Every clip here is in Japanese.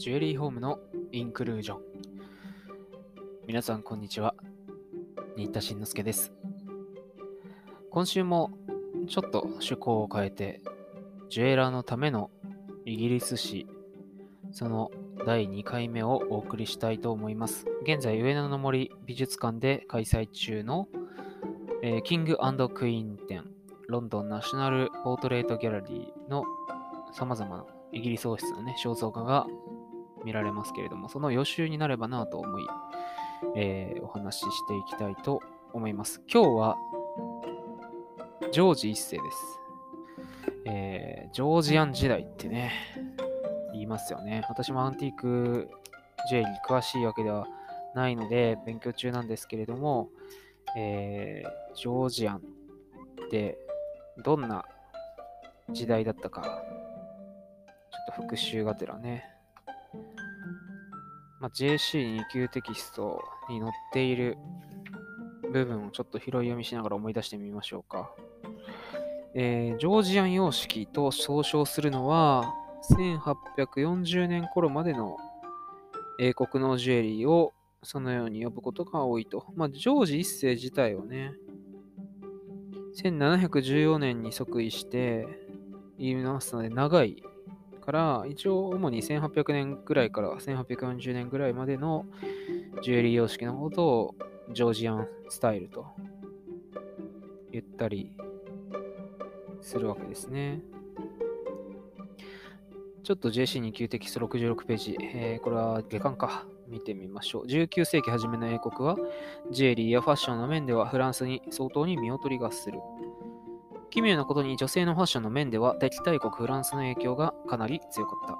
ジュエリーホームのインクルージョン。皆さん、こんにちは。新田慎之介です。今週もちょっと趣向を変えて、ジュエラーのためのイギリス史、その第2回目をお送りしたいと思います。現在、上野の森美術館で開催中の、えーキングクイーン展、ロンドンナショナルポートレートギャラリーの様々なイギリス王室のね、肖像画が見られますけれども、その予習になればなと思い、えーお話ししていきたいと思います。今日は、ジョージ一世です。えージョージアン時代ってね、言いますよね。私もアンティークジュエリーに詳しいわけではないので、勉強中なんですけれども、えージョージアンってどんな時代だったか、ちょっと復習がてらね、まあ、JC2 級テキストに載っている部分をちょっと拾い読みしながら思い出してみましょうか。えージョージアン様式と総称するのは、1840年頃までの英国のジュエリーをそのように呼ぶことが多いと。まあ、ジョージ一世自体をね、1714年に即位して言いますので、長いから、一応主に1800年ぐらいから1840年ぐらいまでのジュエリー様式のことをジョージアンスタイルと言ったりするわけですね。ちょっと JC2 級テキスト66ページ、えーこれは下巻か。見てみましょう。19世紀初めの英国は、ジュエリーやファッションの面ではフランスに相当に見劣りがする。奇妙なことに女性のファッションの面では敵対国フランスの影響がかなり強かった。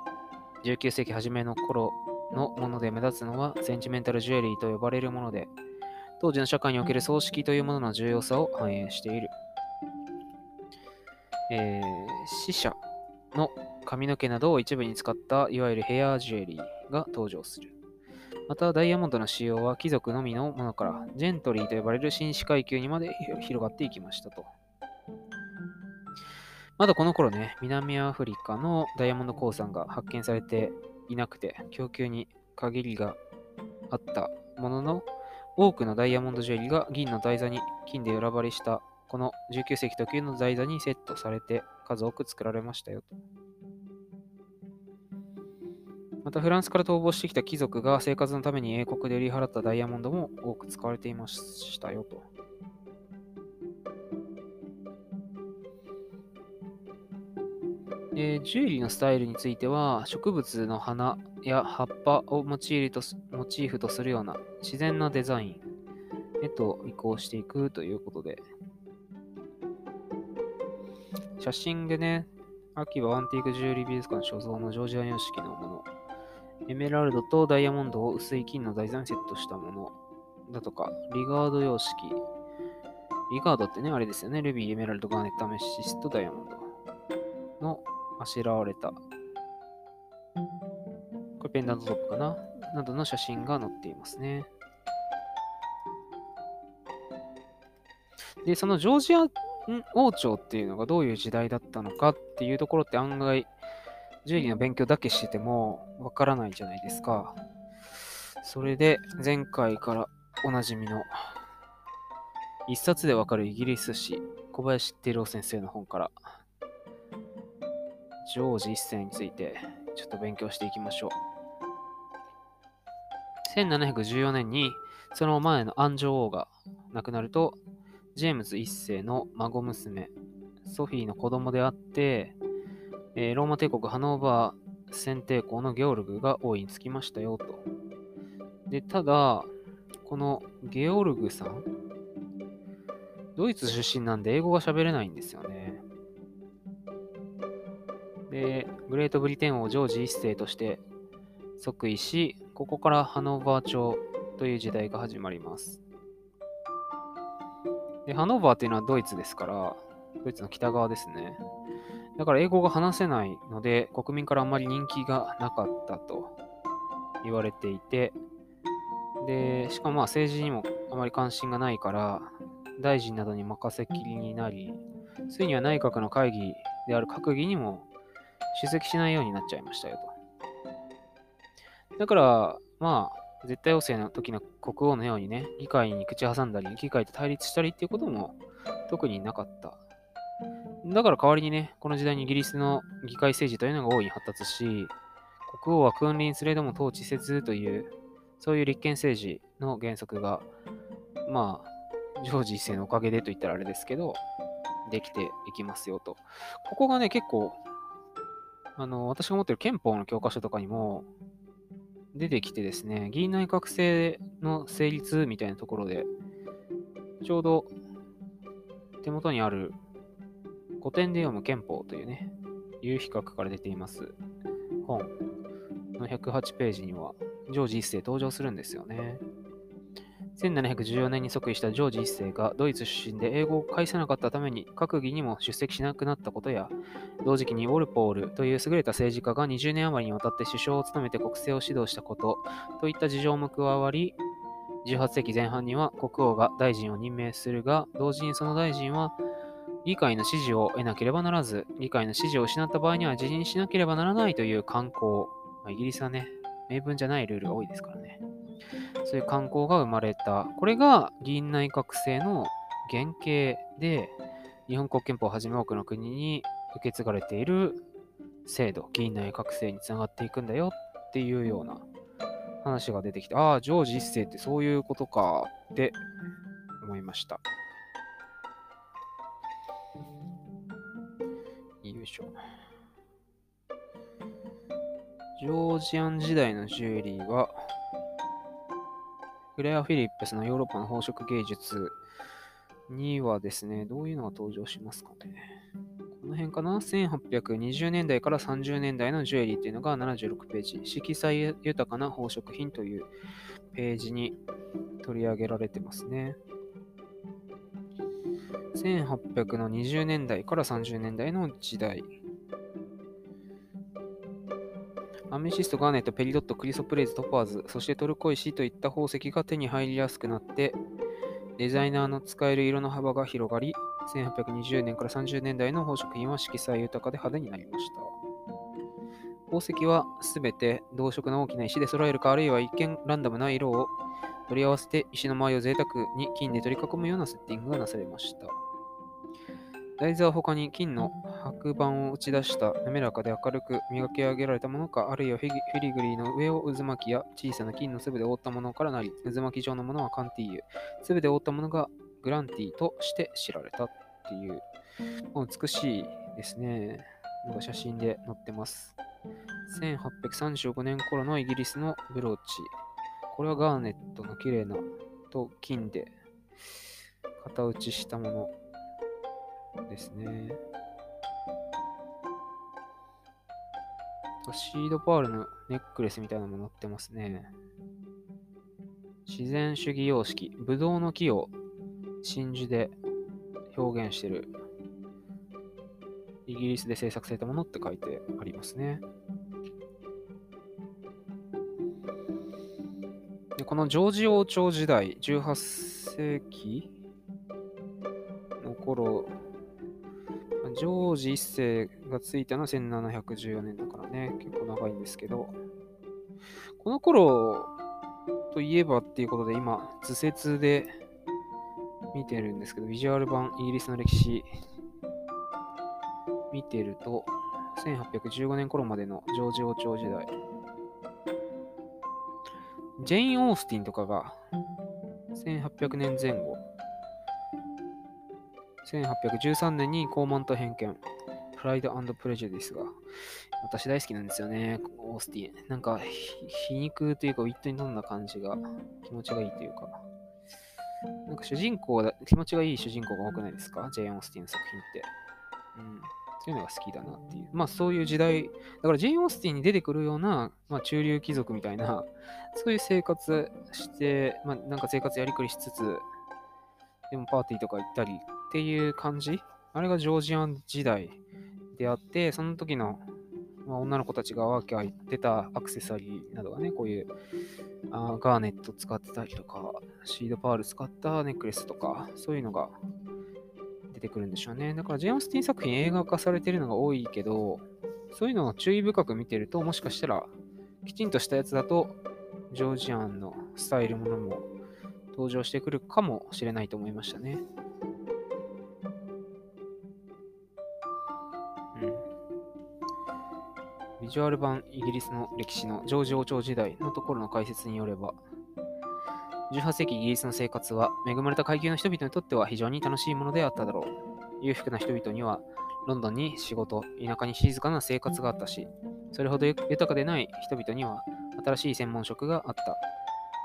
19世紀初めの頃のもので目立つのはセンチメンタルジュエリーと呼ばれるもので、当時の社会における葬式というものの重要さを反映している。えー死者の髪の毛などを一部に使ったいわゆるヘアジュエリーが登場する。また、ダイヤモンドの使用は貴族のみのものから、ジェントリーと呼ばれる紳士階級にまで広がっていきましたと。まだこの頃ね、南アフリカのダイヤモンド鉱山が発見されていなくて、供給に限りがあったものの、多くのダイヤモンドジュエリーが銀の台座に金で裏張りした、この19世紀特有の台座にセットされて数多く作られましたよと。またフランスから逃亡してきた貴族が生活のために英国で売り払ったダイヤモンドも多く使われていましたよと。えージュエリーのスタイルについては植物の花や葉っぱをモチーフとモチーフとするような自然なデザインへと移行していくということで写真でね秋はアンティークジュエリー美術館所蔵のジョージア様式のものエメラルドとダイヤモンドを薄い金の台座にセットしたものだとか、リガード様式。リガードってね、あれですよね。ルビー、エメラルド、ガーネット、アメシスト、ダイヤモンドのあしらわれた。これペンダントトップかな？などの写真が載っていますね。で、そのジョージア王朝っていうのがどういう時代だったのかっていうところって案外、ジュエリーの勉強だけしててもわからないじゃないですか。それで前回からおなじみの一冊でわかるイギリス史小林照郎先生の本からジョージ一世についてちょっと勉強していきましょう。1714年にその前のアン女王が亡くなるとジェームズ一世の孫娘ソフィーの子供であってえーローマ帝国ハノーバー選定校のゲオルグが王位につきましたよと。で、ただ、このゲオルグさん、ドイツ出身なんで英語が喋れないんですよね。で、グレートブリテン王ジョージ一世として即位し、ここからハノーバー朝という時代が始まります。で、ハノーバーっていうのはドイツですから、ドイツの北側ですね。だから英語が話せないので、国民からあんまり人気がなかったと言われていて、で、しかもまあ政治にもあまり関心がないから、大臣などに任せきりになり、ついには内閣の会議である閣議にも出席しないようになっちゃいましたよと。だから、まあ、絶対王政の時の国王のようにね、議会に口挟んだり、議会と対立したりっていうことも特になかった。だから代わりにね、この時代にイギリスの議会政治というのが大いに発達し、国王は君臨すれども統治せずという、そういう立憲政治の原則が、まあ、ジョージ一世のおかげでと言ったらあれですけど、できていきますよと。ここがね、結構、あの、私が持ってる憲法の教科書とかにも出てきてですね、議員内閣制の成立みたいなところで、ちょうど手元にある古典で読む憲法というね、有比較から出ています本の108ページには、ジョージ一世登場するんですよね。1714年に即位したジョージ一世がドイツ出身で英語を返せなかったために閣議にも出席しなくなったことや、同時期にウォルポールという優れた政治家が20年余りにわたって首相を務めて国政を指導したことといった事情も加わり、18世紀前半には国王が大臣を任命するが、同時にその大臣は議会の支持を得なければならず、議会の支持を失った場合には辞任しなければならないという慣行。まあイギリスはね、明文じゃないルールが多いですからね。そういう慣行が生まれた。これが議員内閣制の原型で、日本国憲法をはじめ多くの国に受け継がれている制度、議員内閣制につながっていくんだよっていうような話が出てきて、ああ、ジョージ一世ってそういうことかって思いました。よいしょ。ジョージアン時代のジュエリーは、クレア・フィリップスのヨーロッパの宝飾芸術にはですね、どういうのが登場しますかね？この辺かな ?1820 年代から30年代のジュエリーっていうのが76ページ。色彩豊かな宝飾品というページに取り上げられてますね。1820年代から30年代の時代。アメシスト、ガーネット、ペリドット、クリソプレイズ、トパーズ、そしてトルコ石といった宝石が手に入りやすくなって、デザイナーの使える色の幅が広がり、1820年から30年代の宝飾品は色彩豊かで派手になりました。宝石はすべて同色の大きな石で揃えるか、あるいは一見ランダムな色を取り合わせて石の周りを贅沢に金で取り囲むようなセッティングがなされました。台座は他に金の白板を打ち出した滑らかで明るく磨き上げられたものか、あるいはフィリグリーの上を渦巻きや小さな金の粒で覆ったものからなり、渦巻き状のものはカンティーユ、粒で覆ったものがグランティーとして知られたっていう、美しいですね。のが写真で載ってます。1835年頃のイギリスのブローチ。これはガーネットの綺麗なと金で型打ちしたものですね。シードパールのネックレスみたいなのも載ってますね。自然主義様式。ブドウの木を真珠で表現してる。イギリスで制作されたものって書いてありますね。でこのジョージ王朝時代、18世紀の頃、ジョージ一世がついたのは1714年だからね、結構長いんですけど、この頃といえばっていうことで今、図説で見てるんですけど、ビジュアル版イギリスの歴史見てると、1815年頃までのジョージ王朝時代、ジェイン・オースティンとかが1800年前後、1813年に高慢と偏見、プライドプレジュディスが、私大好きなんですよね、オースティン。なんか、皮肉というか、ウィットに富んだ感じが気持ちがいいというか、なんか主人公だ、気持ちがいい主人公が多くないですか？ジェイン・オースティンの作品って。うん。そういうのが好きだなっていう。まあそういう時代、だからジェイン・オースティンに出てくるような、まあ中流貴族みたいな、そういう生活して、まあなんか生活やりくりしつつ、でもパーティーとか行ったりっていう感じ？あれがジョージアン時代であって、その時の、まあ、女の子たちがワーキャー言ってたアクセサリーなどがね、こういうあーガーネット使ってたりとか、シードパール使ったネックレスとか、そういうのが出てくるんでしょうね。だからジェームスティン作品映画化されてるのが多いけど、そういうのを注意深く見てると、もしかしたらきちんとしたやつだと、ジョージアンのスタイルものも登場してくるかもしれないと思いましたね。ビジュアル版イギリスの歴史のジョージ王朝時代のところの解説によれば、18世紀イギリスの生活は恵まれた階級の人々にとっては非常に楽しいものであっただろう。裕福な人々にはロンドンに仕事、田舎に静かな生活があったし、それほど豊かでない人々には新しい専門職があった。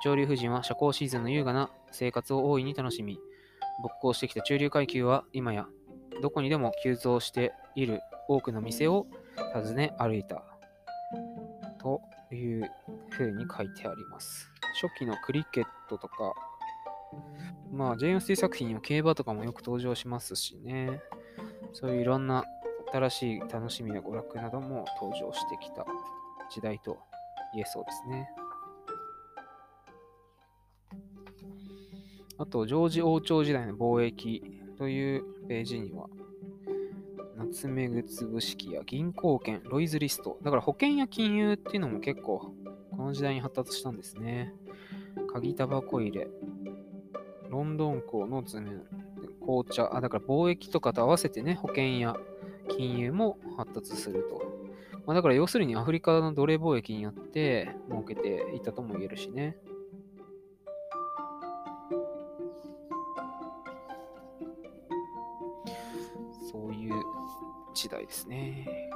上流夫人は社交シーズンの優雅な生活を大いに楽しみ、勃興してきた中流階級は今やどこにでも急増している多くの店を訪ね歩いた。というふうに書いてあります。初期のクリケットとか、まあ、ジェームス・ティ作品には競馬とかもよく登場しますしね。そういういろんな新しい楽しみや娯楽なども登場してきた時代と言えそうですね。あと、ジョージ王朝時代の貿易というページには、ナツメグ潰式や銀行券、ロイズリスト。だから保険や金融っていうのも結構この時代に発達したんですね。鍵タバコ入れ、ロンドン港の図面、紅茶、あ、だから貿易とかと合わせてね、保険や金融も発達すると。まあ、だから要するにアフリカの奴隷貿易によって儲けていたとも言えるしね。時代ですね。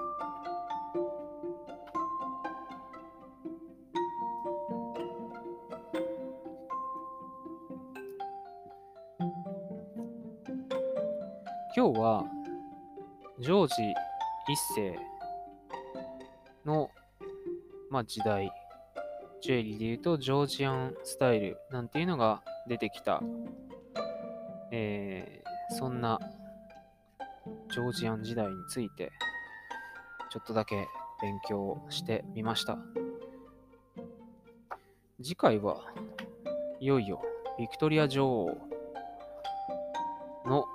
今日はジョージ一世の、まあ、時代、ジュエリーで言うとジョージアンスタイルなんていうのが出てきた、えー、そんなジョージアン時代についてちょっとだけ勉強してみました。次回はいよいよビクトリア女王の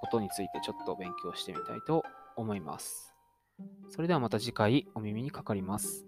ことについてちょっと勉強してみたいと思います。それではまた次回お耳にかかります。